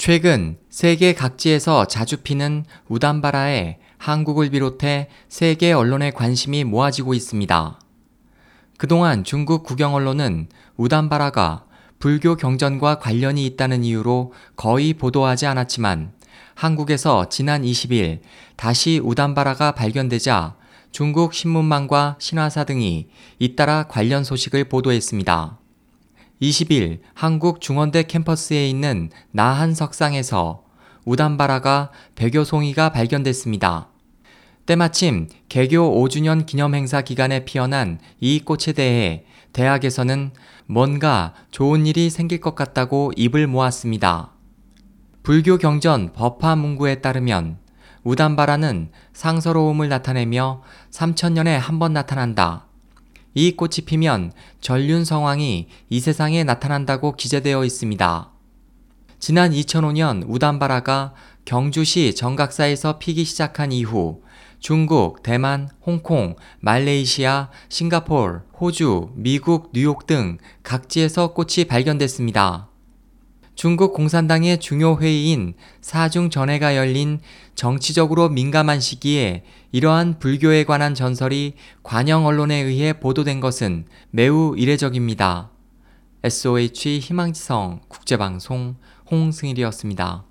최근 세계 각지에서 자주 피는 우담바라에 한국을 비롯해 세계 언론의 관심이 모아지고 있습니다. 그동안 중국 국영 언론은 우담바라가 불교 경전과 관련이 있다는 이유로 거의 보도하지 않았지만 한국에서 지난 20일 다시 우담바라가 발견되자 중국 신문망과 신화사 등이 잇따라 관련 소식을 보도했습니다. 20일 한국 중원대 캠퍼스에 있는 나한 석상에서 우담바라가 100여 송이가 발견됐습니다. 때마침 개교 5주년 기념 행사 기간에 피어난 이 꽃에 대해 대학에서는 뭔가 좋은 일이 생길 것 같다고 입을 모았습니다. 불교 경전 법화문구에 따르면 우담바라는 상서로움을 나타내며 3천년에 한 번 나타난다. 이 꽃이 피면 전륜 성왕이 이 세상에 나타난다고 기재되어 있습니다. 지난 2005년 우담바라가 경주시 정각사에서 피기 시작한 이후 중국, 대만, 홍콩, 말레이시아, 싱가폴, 호주, 미국, 뉴욕 등 각지에서 꽃이 발견됐습니다. 중국 공산당의 중요 회의인 사중 전회가 열린 정치적으로 민감한 시기에 이러한 불교에 관한 전설이 관영 언론에 의해 보도된 것은 매우 이례적입니다. SOH 희망지성 국제방송 홍승일이었습니다.